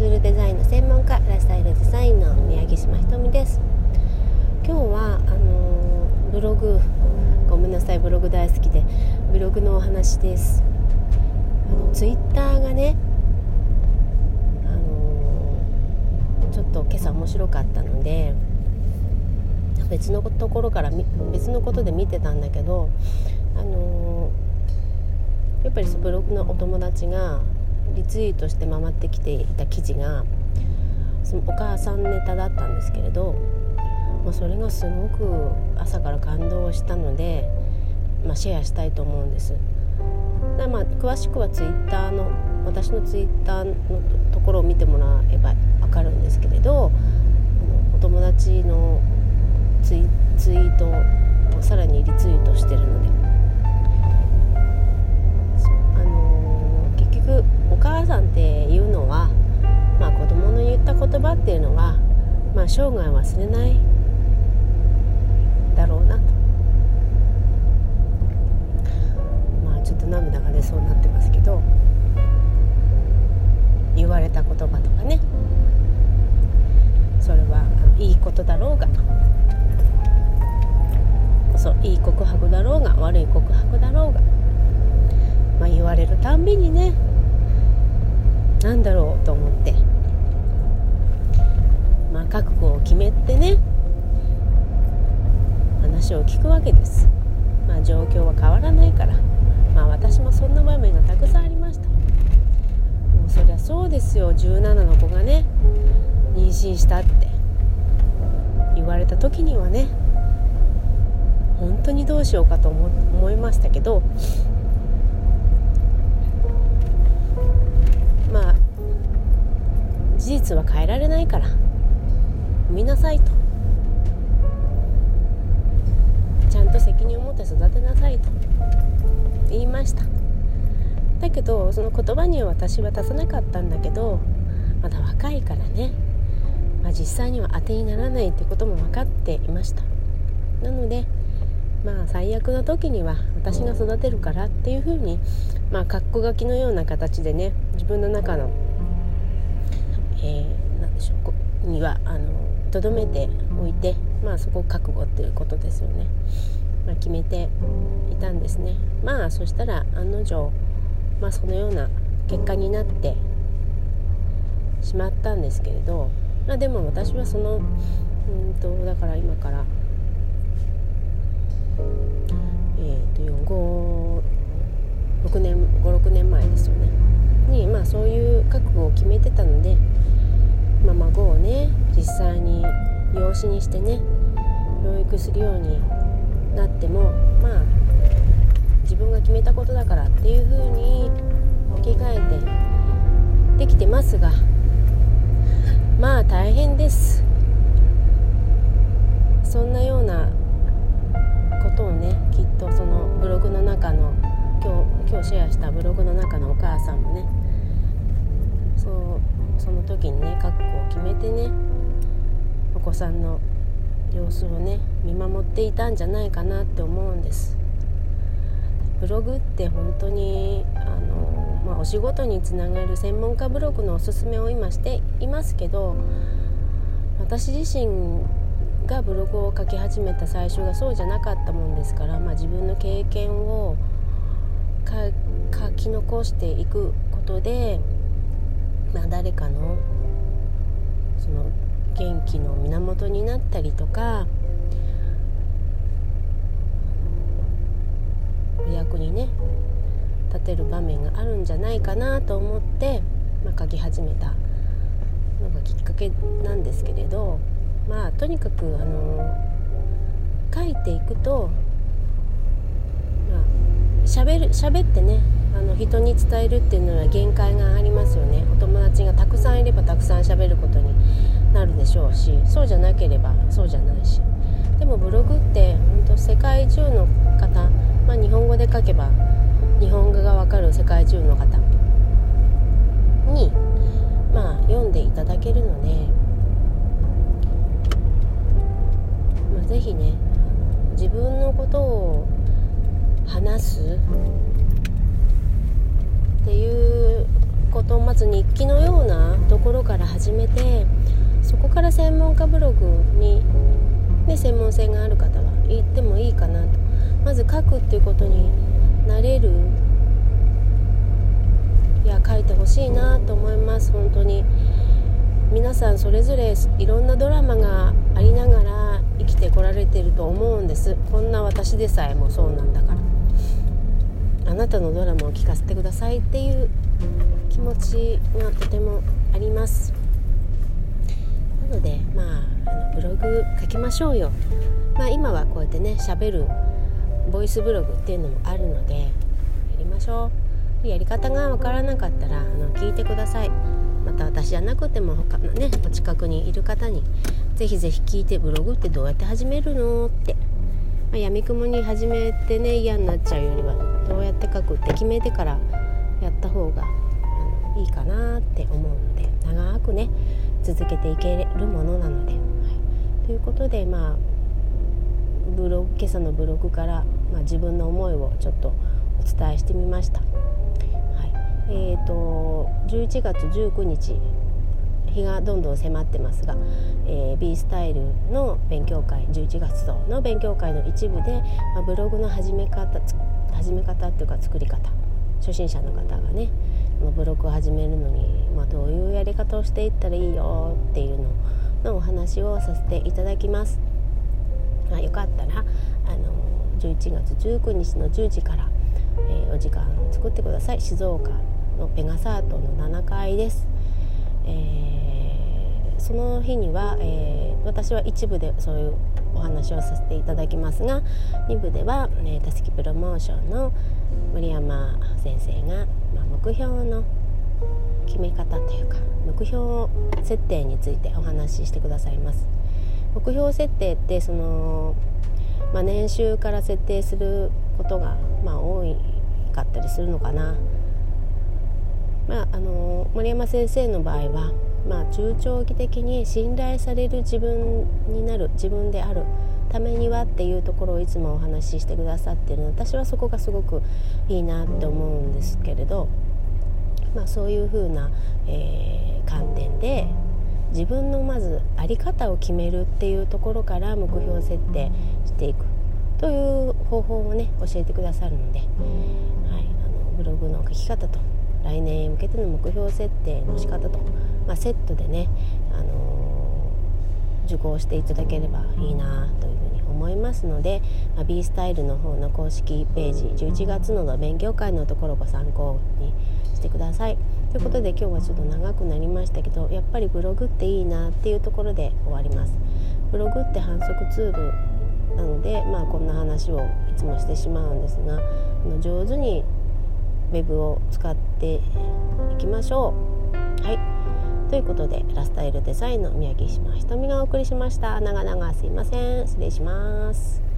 ツールデザインの専門家ライフスタイルデザインの宮城島ひとみです。今日はあのー、ブログごめんなさいブログ大好きでブログのお話です。あのツイッターがねあのー、ちょっと今朝面白かったので別のところから別のことで見てたんだけどあのー、やっぱりブログのお友達がリツイートして回ってきていた記事がそのお母さんネタだったんですけれど、まあ、それがすごく朝から感動したので、まあ、シェアしたいと思うんです。だまあ詳しくはツイッターの私のツイッターのところを見てもらえば分かるんですけれどお友達のツイツイートをさらにリツイートしてるのでっていうのは、まあ、生涯忘れないだろうなと。まあちょっと涙が出そうになってますけど言われた言葉とかね。それはいいことだろうがそういい告白だろうが悪い告白だろうが、まあ、言われるたんびにねなんだろうと思って覚悟を決めてね話を聞くわけです。まあ状況は変わらないから。まあ私もそんな場面がたくさんありました。もうそりゃそうですよ。17の子がね妊娠したって。言われた時にはね本当にどうしようかと思思いましたけど。まあ事実は変えられないから。産みなさいと。ちゃんと責任を持って育てなさいと。言いました。だけどその言葉には私は出さなかったんだけどまだ若いからね、まあ、実際には当てにならないってことも分かっていました。なのでまあ最悪の時には私が育てるからっていうふうにまあ括弧書きのような形でね自分の中のえー、何でしょうにはあの留めておいて、まあ、そこを覚悟っていうことですよね、まあ、決めていたんですね。まあそしたら案の定、まあ、そのような結果になってしまったんですけれど、まあ、でも私はそのうんとだから今からえーと、と56年56年前ですよね。にまあそういう覚悟を決めてたのでまあ、孫をね実際に養子にしてね養育するようになってもまあ自分が決めたことだからっていうふうに置き換えてできてますがまあ大変です。そんなようなことをねきっとそのブログの中の今日今日シェアしたブログの中のお母さんもねそうその時にね覚悟を決めてねお子さんの様子をね見守っていたんじゃないかなって思うんです。ブログって本当にあの、まあ、お仕事につながる専門家ブログのおすすめを今していますけど私自身がブログを書き始めた最初がそうじゃなかったもんですから、まあ、自分の経験を書き残していくことでまあ、誰かのその元気の源になったりとかお役にね立てる場面があるんじゃないかなと思って、まあ、書き始めたのがきっかけなんですけれどまあとにかくあの書いていくとまあ喋る喋ってねあの人に伝えるっていうのは限界がありますよね。お友達がたくさんいればたくさん喋ることになるでしょうしそうじゃなければそうじゃないし。でもブログって本当世界中の方、まあ、日本語で書けば日本語がわかる世界中の方にまあ読んでいただけるので、まあ、是非ね自分のことを話すっていうことまず日記のようなところから始めてそこから専門家ブログに、ね、専門性がある方は言ってもいいかなとまず書くっていうことになれるいや書いてほしいなと思います本当に。皆さんそれぞれいろんなドラマがありながら生きてこられてると思うんです。こんな私でさえもそうなんだから。あなたのドラマを聞かせてくださいっていう気持ちがとてもあります。なのでまああのブログ書きましょうよ。まあ今はこうやってねしゃべるボイスブログっていうのもあるのでやりましょう。やり方がわからなかったらあの聞いてください。また私じゃなくても他のねお近くにいる方にぜひぜひ聞いてブログってどうやって始めるのって、まあ、闇雲に始めてね嫌になっちゃうよりはどうやって書くって決めてからった方がいいかなって思うので長くね続けていけるものなので。はい、ということでまあブログ今朝のブログから、まあ、自分の思いをちょっとお伝えしてみました。はいえーと、11月19日日がどんどん迫ってますが、えー、B スタイルの勉強会11月度の勉強会の一部で、まあ、ブログの始め方始め方っていうか作り方初心者の方がねブログを始めるのに、まあ、どういうやり方をしていったらいいよっていうののお話をさせていただきます。まあ、よかったらあの11月19日の10時から、えー、お時間作ってください静岡のペガサートの7階です。えー、その日には、えー、私は一部でそういうお話をさせていただきますが2部では、えたすきプロモーションの森山先生が、まあ、目標の決め方というか目標設定についてお話ししてくださいます。目標設定ってその、まあ、年収から設定することが、まあ、多いかったりするのかな。まあ、あの森山先生の場合は、まあ、中長期的に信頼される自分になる自分であるためにはっていうところをいつもお話ししてくださってるの私はそこがすごくいいなって思うんですけれど、まあ、そういうふうな、えー、観点で自分のまず在り方を決めるっていうところから目標設定していく。という方法をね教えてくださるので、はい、あのブログの書き方と来年へ向けての目標設定の仕方と、まあ、セットでね、あのー、受講していただければいいなというふうに思いますので、まあ、B スタイルの方の公式ページ11月の勉強会のところをご参考にしてください。ということで今日はちょっと長くなりましたけどやっぱりブログっていいなっていうところで終わります。ブログって反則ツールなので、まあ、こんな話をいつもしてしまうんですがあの上手にウェブを使っていきましょう。はいということでラスタイルデザインの宮城島ひとみがお送りしました。長々すいません。失礼します。